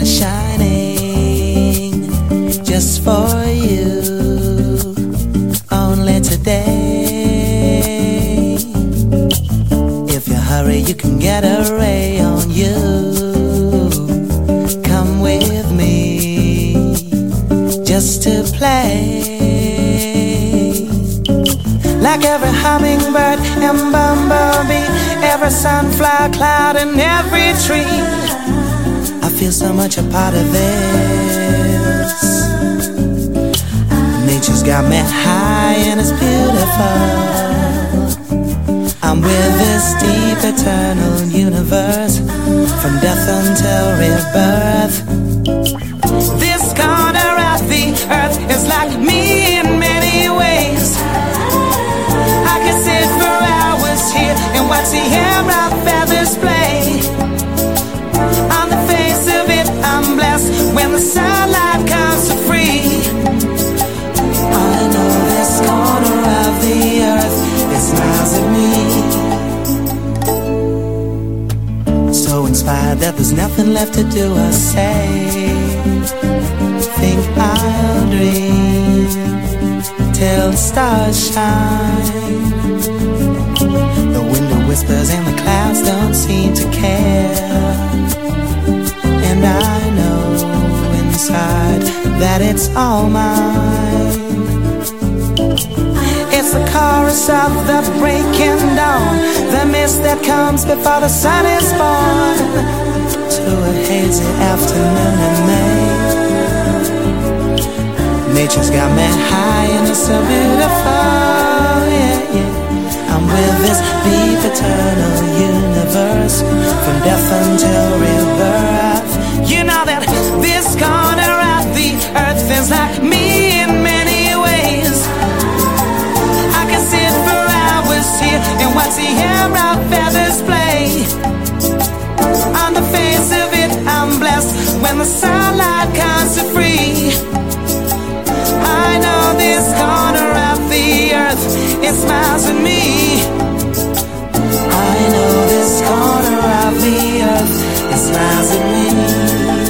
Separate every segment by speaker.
Speaker 1: The to shine.
Speaker 2: So much a part of this. Nature's got me high and it's beautiful. I'm with this deep eternal universe from death until rebirth. This corner of the earth is like me in many ways. I can sit for hours here and watch the air of feathers so inspired that there's nothing left to do I say. Think I'll dream till the stars shine. The window whispers and the clouds don't seem to care. And I inside that it's all mine. It's the chorus of the breaking dawn, the mist that comes before the sun is born. To a hazy afternoon in May. Nature's got me high and it's so beautiful, yeah, yeah. I'm with this deep eternal universe, from death until rebirth. You know that like me in many ways. I can sit for hours here and watch the feathers play. On the face of it, I'm blessed when the sunlight comes to free. I know this corner of the earth, it smiles at me. I know this corner of the earth, it smiles at me.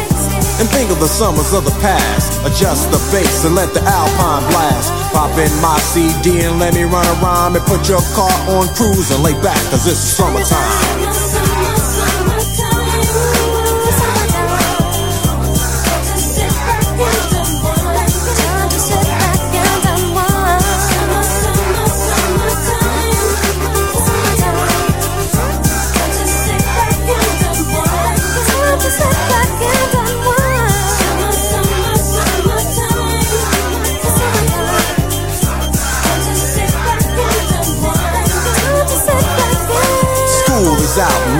Speaker 3: And think of the summers of the past. Adjust the bass and let the alpine blast. Pop in my CD and let me run around and put your car on cruise and lay back, cause it's summertime.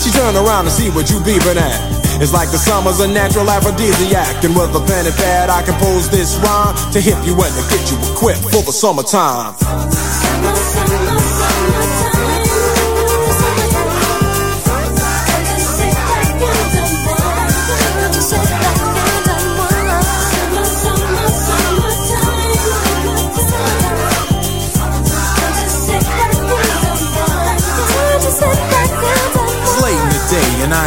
Speaker 3: She turn around to see what you beeping at. It's like the summer's a natural aphrodisiac. And with a pen and pad, I compose this rhyme to hip you and to get you equipped for the summertime.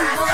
Speaker 4: 아, 아, 아, 아.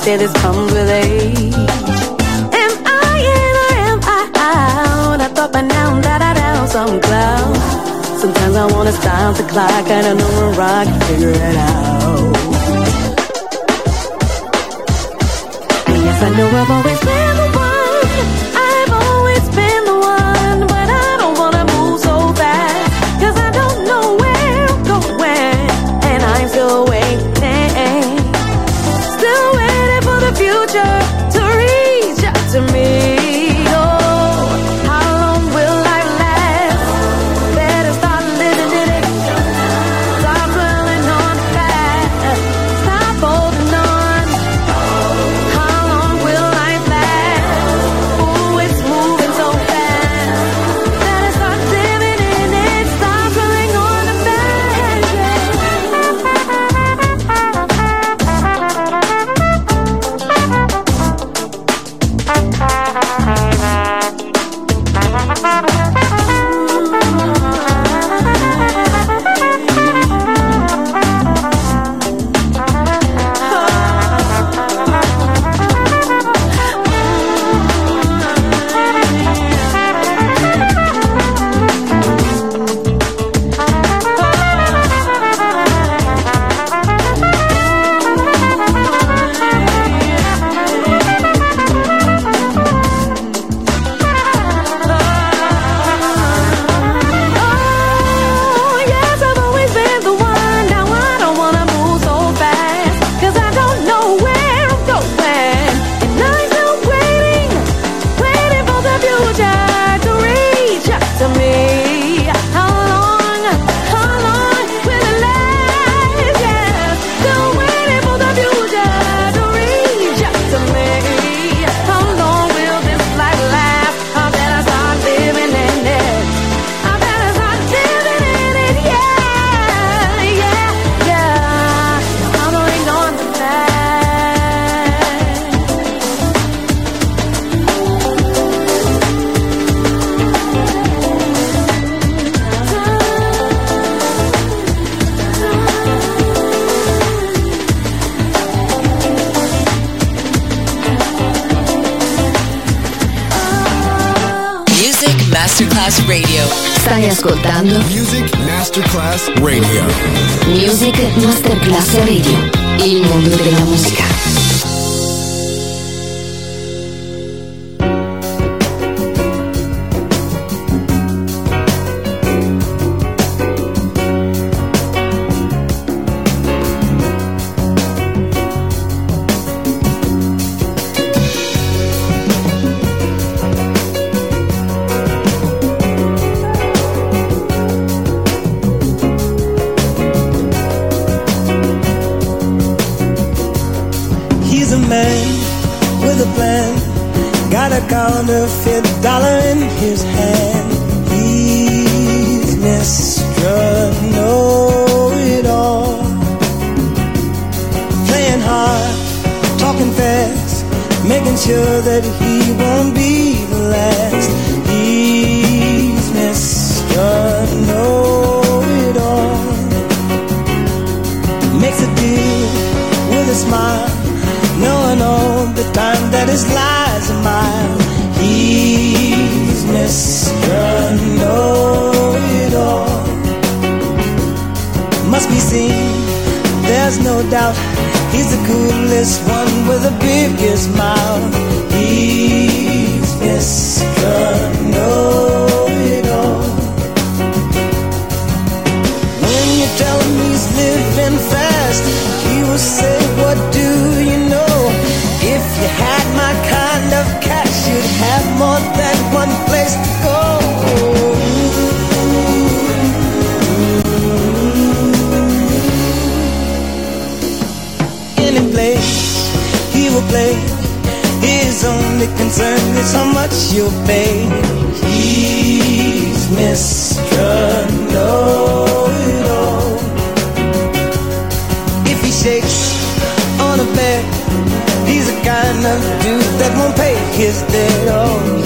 Speaker 4: Say this comes with age. Am I in or am I out? I thought by now that I'd have some clout. Sometimes I wanna stop the clock. I don't know where I can figure it out. Yes, I know I've always been
Speaker 5: a plan. Got a counterfeit dollar in his hand. He's Mr. Know It All. Playing hard, talking fast, making sure that he won't be the last. His lies are mile. He's Mr. Know It All. Must be seen, there's no doubt. He's the coolest one with the biggest mouth. He's Mr. Know It All. When you tell him he's living fast, he will say, concern is how much you'll pay. He's Mr. Know It All. If he shakes on a bed, he's the kind of dude that won't pay his debt. Oh,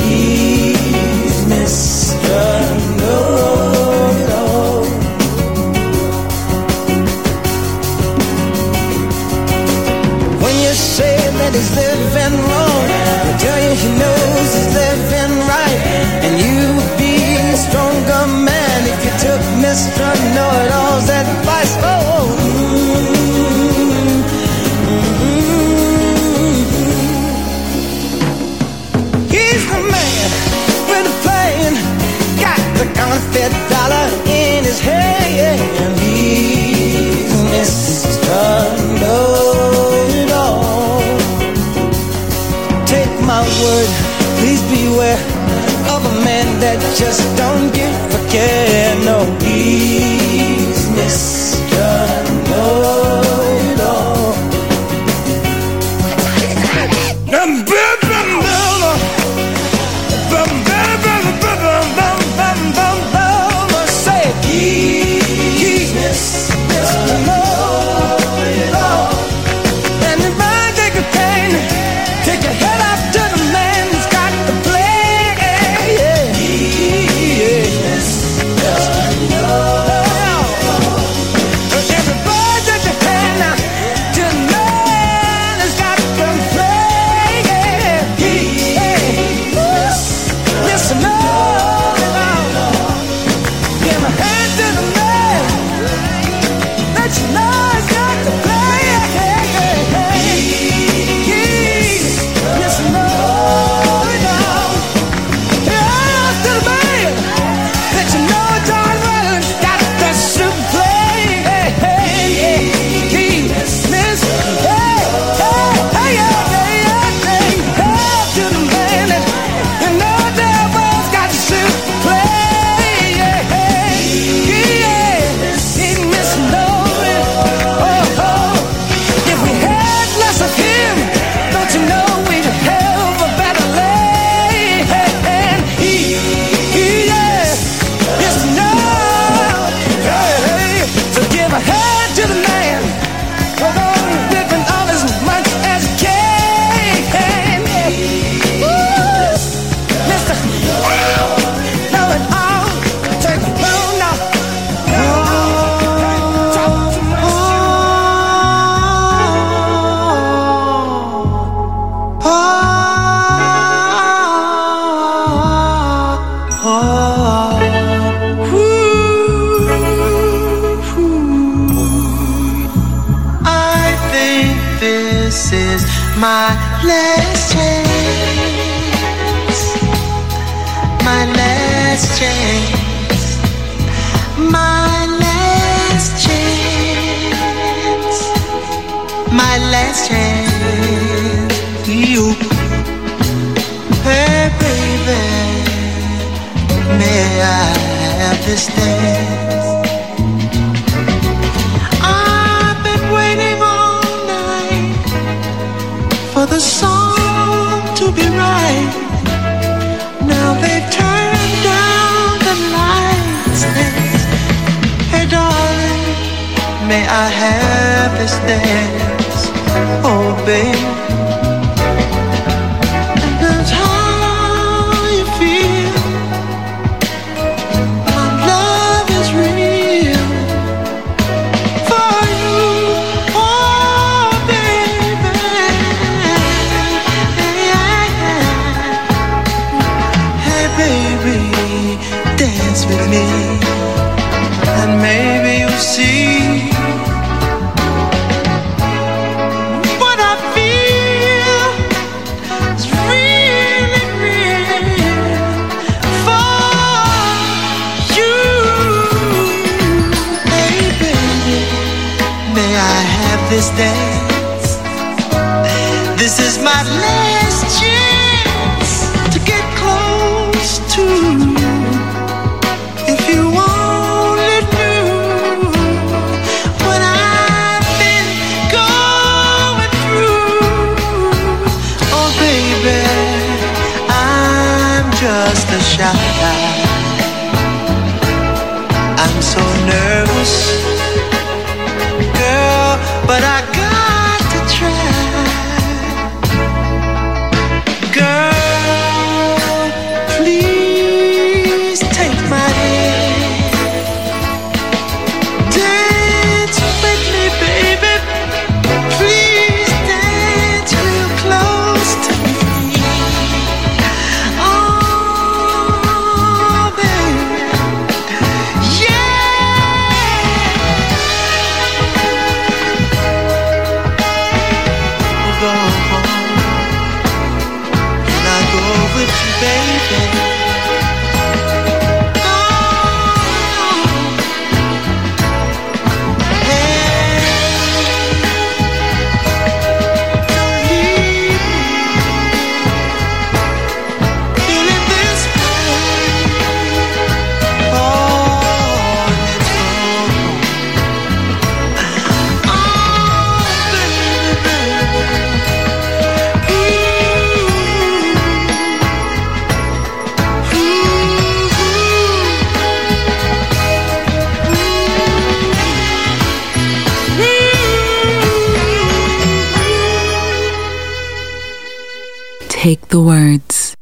Speaker 5: Take the
Speaker 6: words,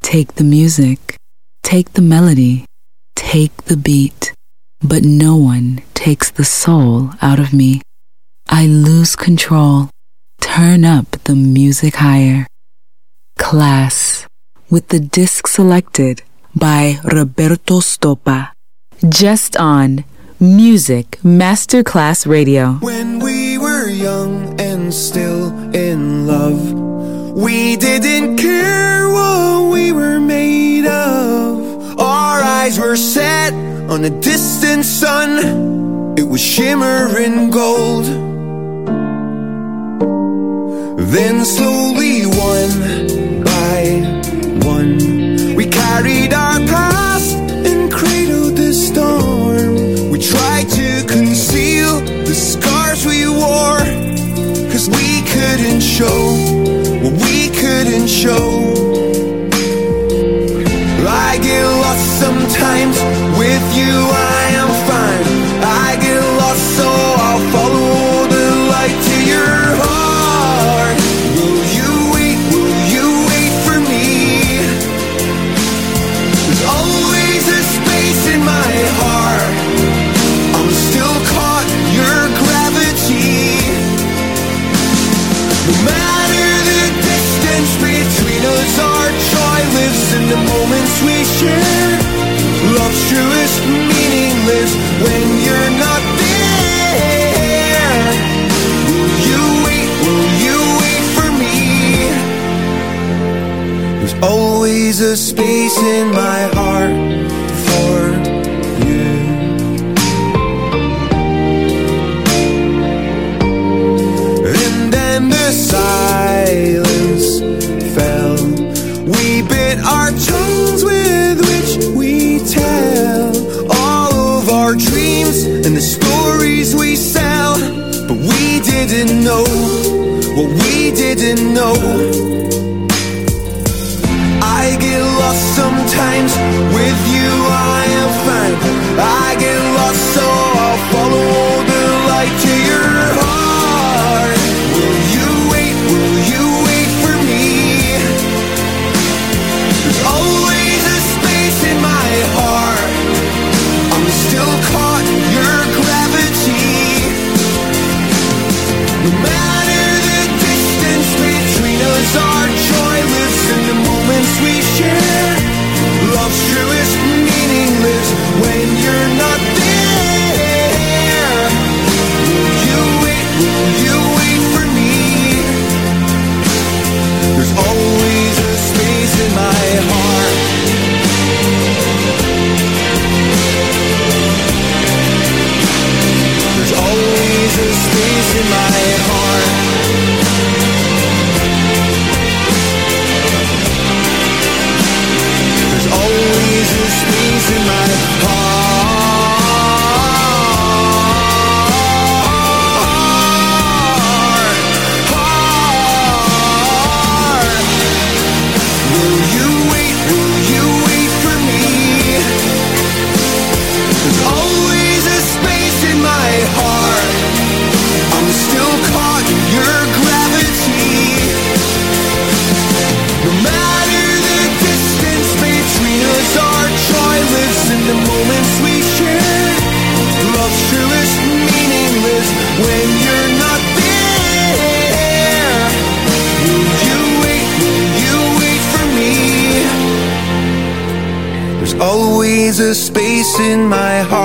Speaker 6: take the music, take the melody, take the beat, but no one takes the soul out of me. I lose control, turn up the music higher. Klass with the disc selected by Roberto Stoppa. Just on Music Masterclass Radio.
Speaker 7: When we were young and still in love, we didn't care what we were made of. Our eyes were set on a distant sun, it was shimmering gold. Then slowly, one by one, we carried our past and cradled the storm. We tried to conceal the scars we wore, cause we couldn't show show. I get lost sometimes with you, I am fine. I get lost, so I'll follow the light to your heart. Will you wait? Will you wait for me? There's always a space in my heart. I'm still caught in your gravity. No the moments we share. Love's truest meaning lives when you're not there. Will you wait? Will you wait for me? There's always a space in my heart didn't know what we didn't know. I get lost sometimes with my heart.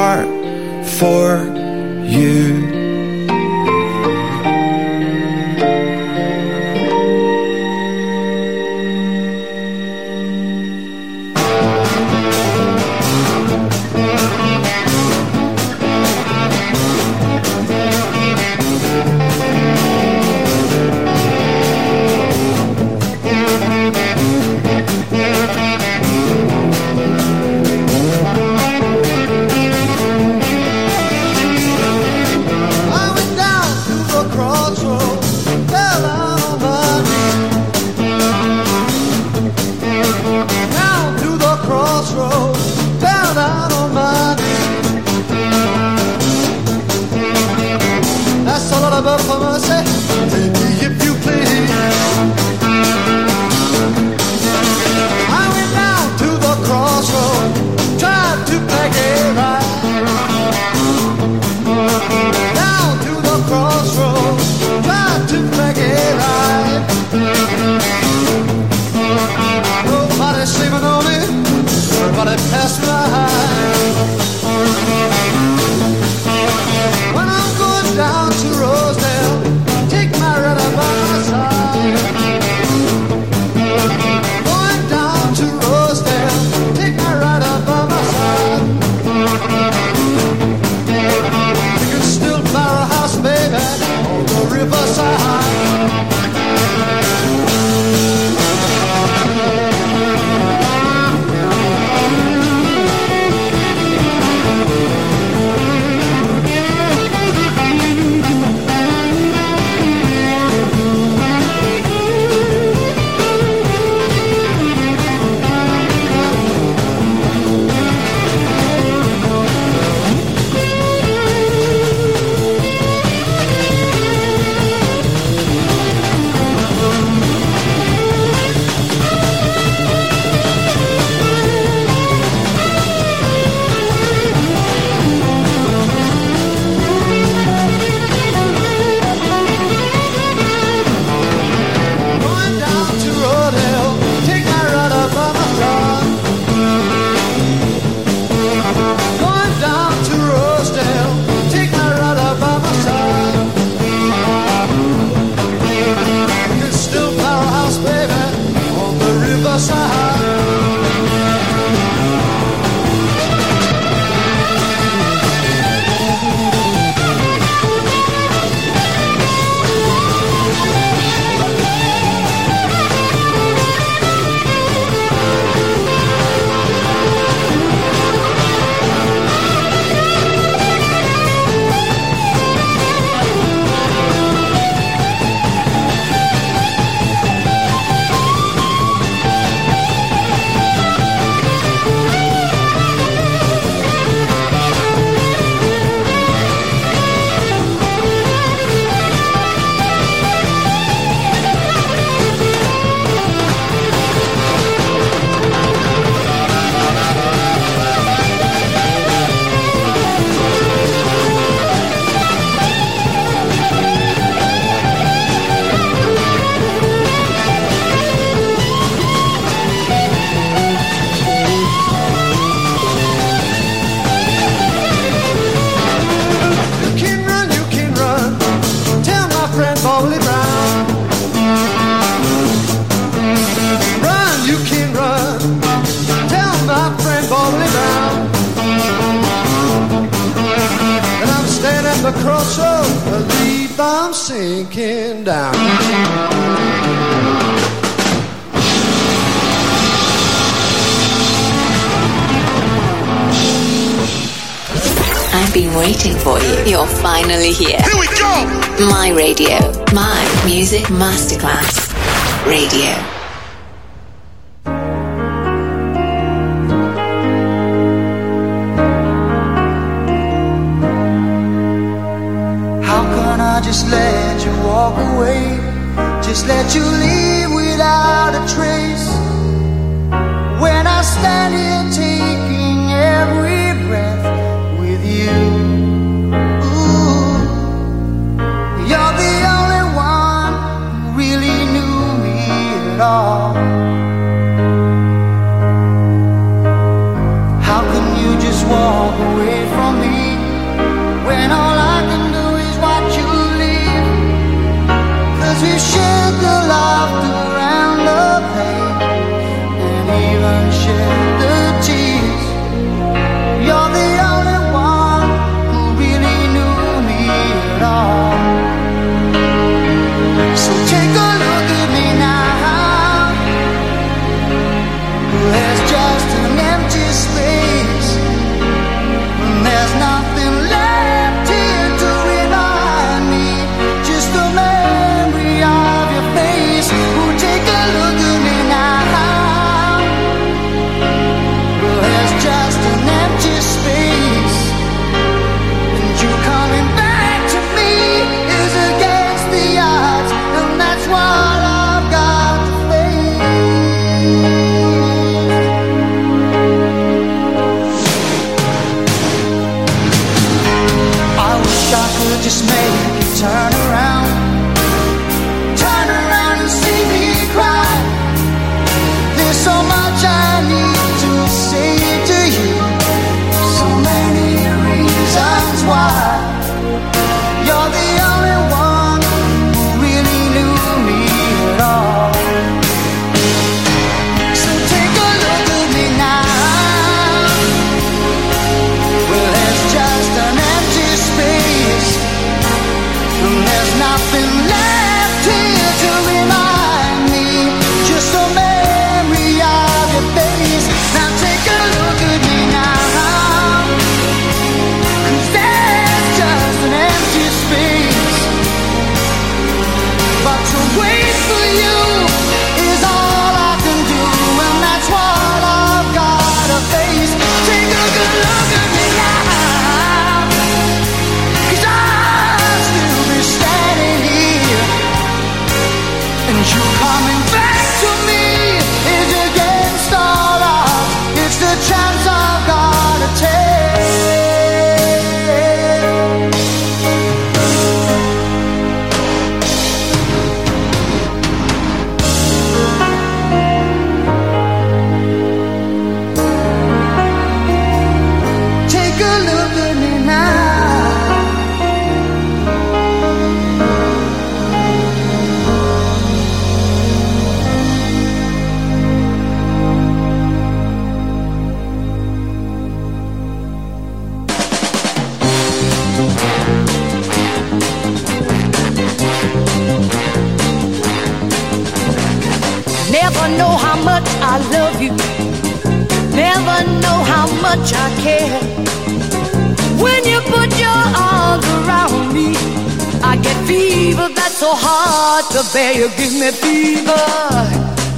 Speaker 8: say you
Speaker 4: give me fever.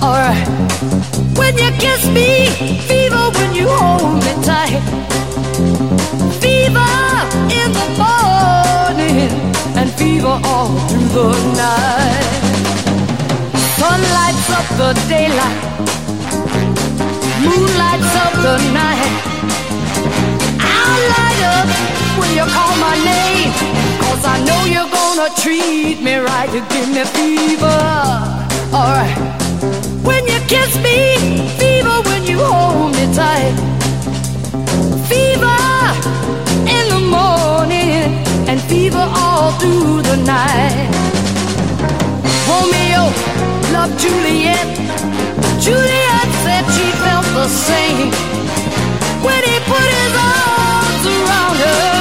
Speaker 4: Alright. When you kiss me, fever when you hold me tight. Fever in the morning and fever all through the night. Sun lights up the daylight, moon lights up the night you call my name. Cause I know you're gonna treat me right. You give me fever. Alright. When you kiss me, fever when you hold me tight. Fever in the morning and fever all through the night. Romeo loved Juliet. Juliet said she felt the same when he put his arms around her.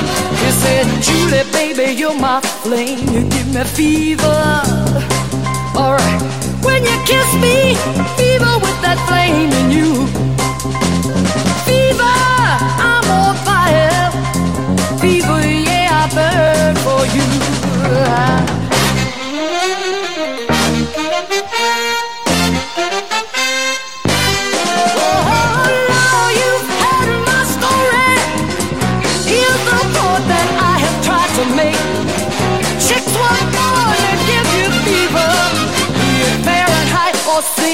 Speaker 4: He said, Julie, baby, you're my flame. You give me fever. Alright, when you kiss me, fever with that flame in you. Fever, I'm on fire. Fever, yeah, I burn for you.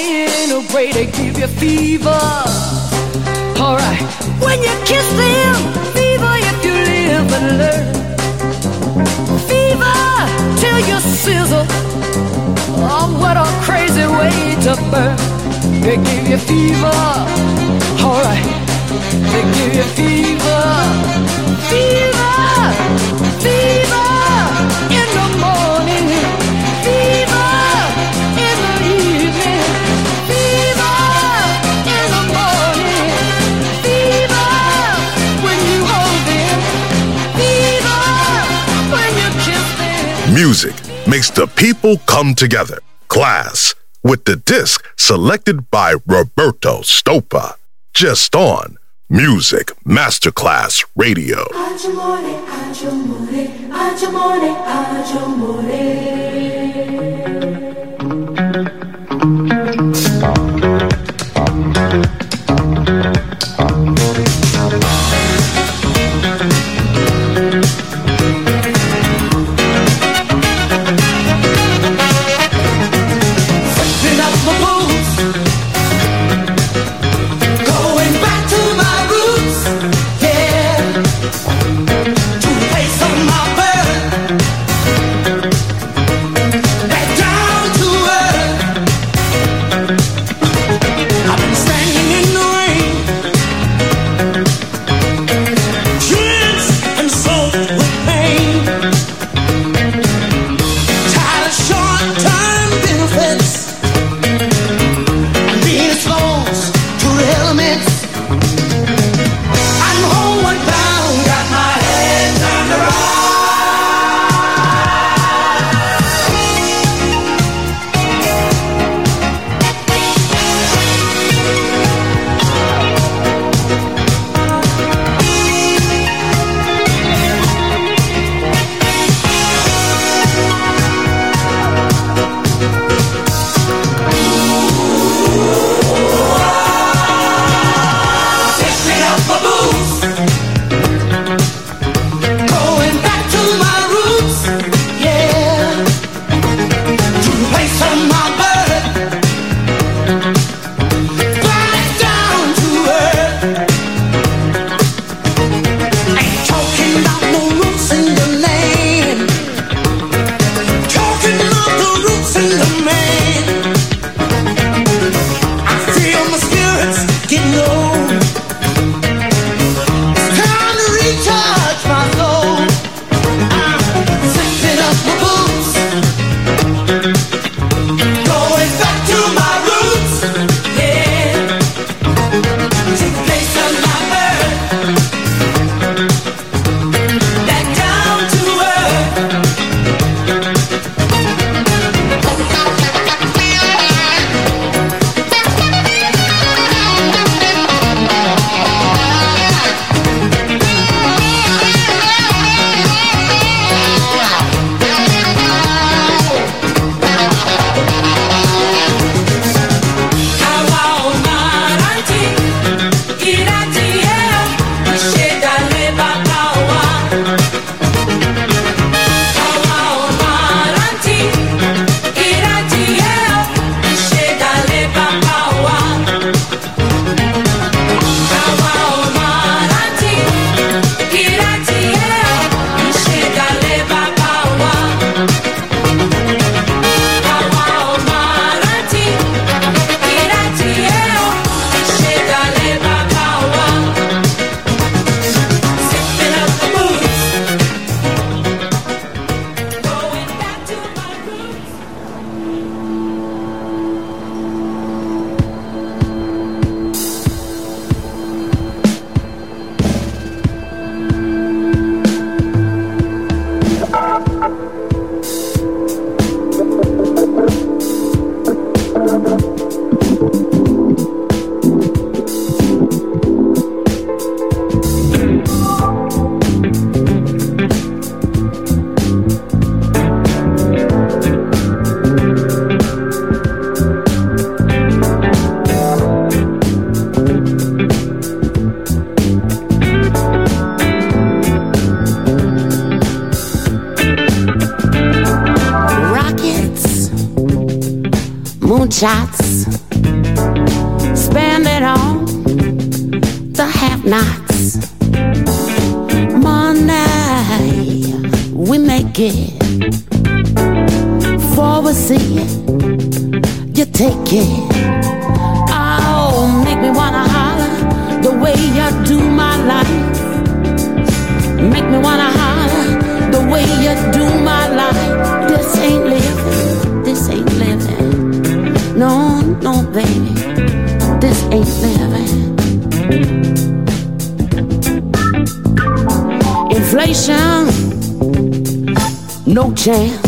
Speaker 4: Or centigrade, they give you fever. Alright, when you kiss them, fever if you live and learn. Fever till you sizzle. Oh, what a crazy way to burn. They give you fever. Alright, they give you. Fever, fever
Speaker 9: Music makes the people come together. Klass with the disc selected by Roberto Stoppa. Just on Music Masterclass Radio.
Speaker 10: Chance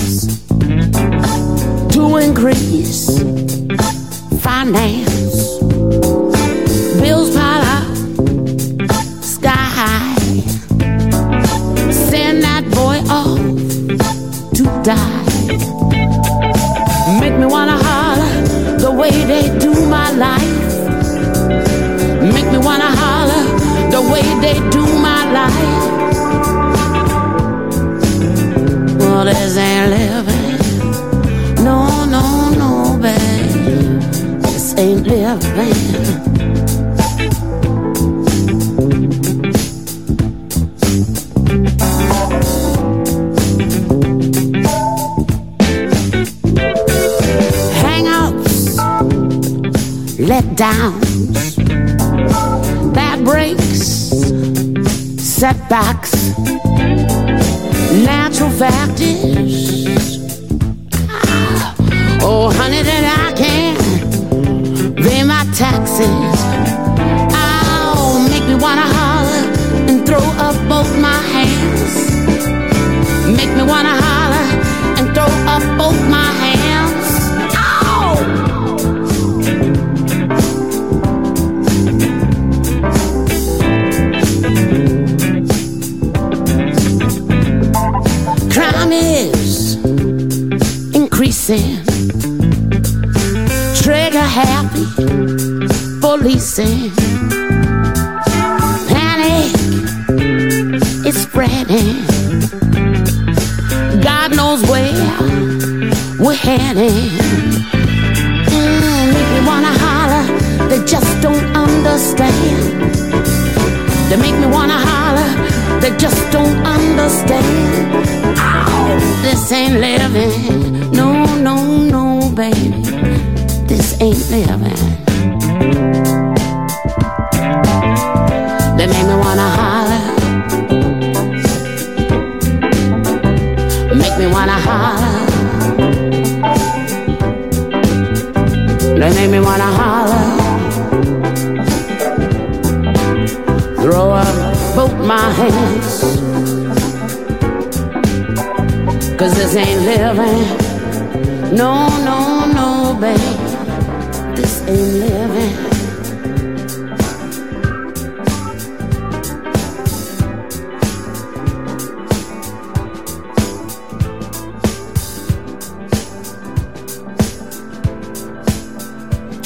Speaker 10: living. No, no, no, babe. This ain't living. Letdowns, bad breaks, setbacks, natural factors. Ah, Oh, honey, that I can pay my taxes. Oh, make me wanna holler and throw up both my hands. Make me wanna holler and throw up both my policing. Panic is spreading. God knows where we're heading. Mm, make me wanna holler, they just don't understand. They make me wanna holler, they just don't understand. This ain't living, no, no, no, baby, this ain't living. Wanna holler, make me wanna holler. They make me wanna holler. Throw up both my hands. Cause this ain't living. No,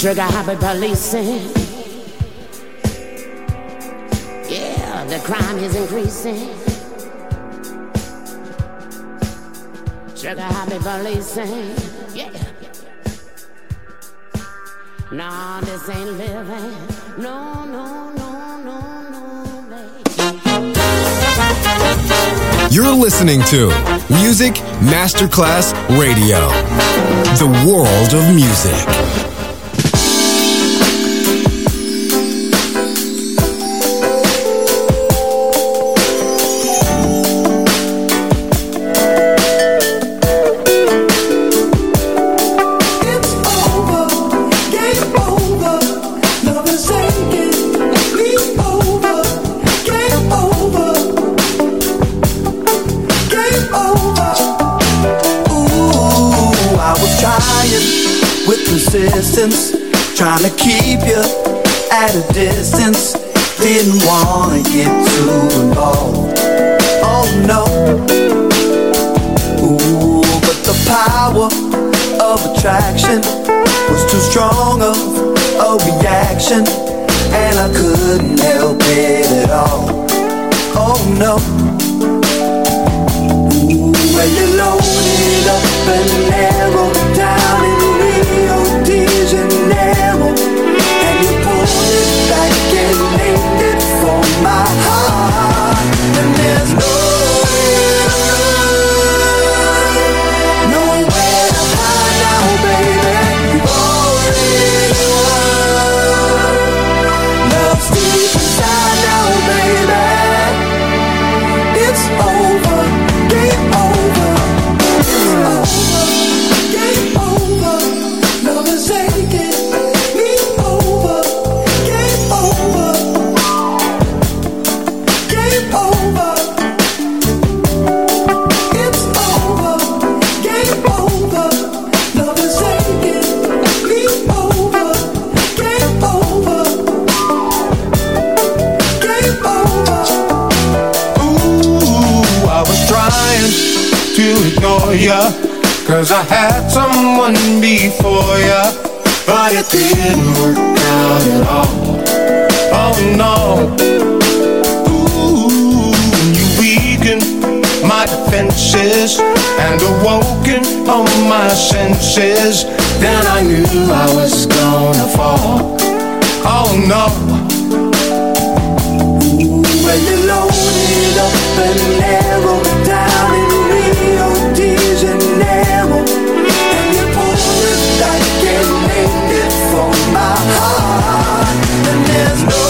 Speaker 10: Trigger happy policing. Yeah, the crime is increasing. Trigger happy policing. Yeah. No, this ain't living. No, no, no, no, no, babe.
Speaker 11: You're listening to Music Masterclass Radio, the world of music.
Speaker 7: Trying to keep you at a distance. Didn't wanna get too involved. Oh no. Ooh, but the power of attraction was too strong of a reaction, and I couldn't help it at all. Oh no. Ooh, you loaded up and narrowed and there's
Speaker 12: no ya. Cause I had someone before ya, but it didn't work out at all. Oh no. Ooh, you weakened my defenses and awoken all my senses. Then I knew I was gonna fall. Oh no.
Speaker 7: Ooh, when you loaded up and and there's no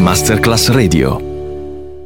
Speaker 2: Masterclass Radio.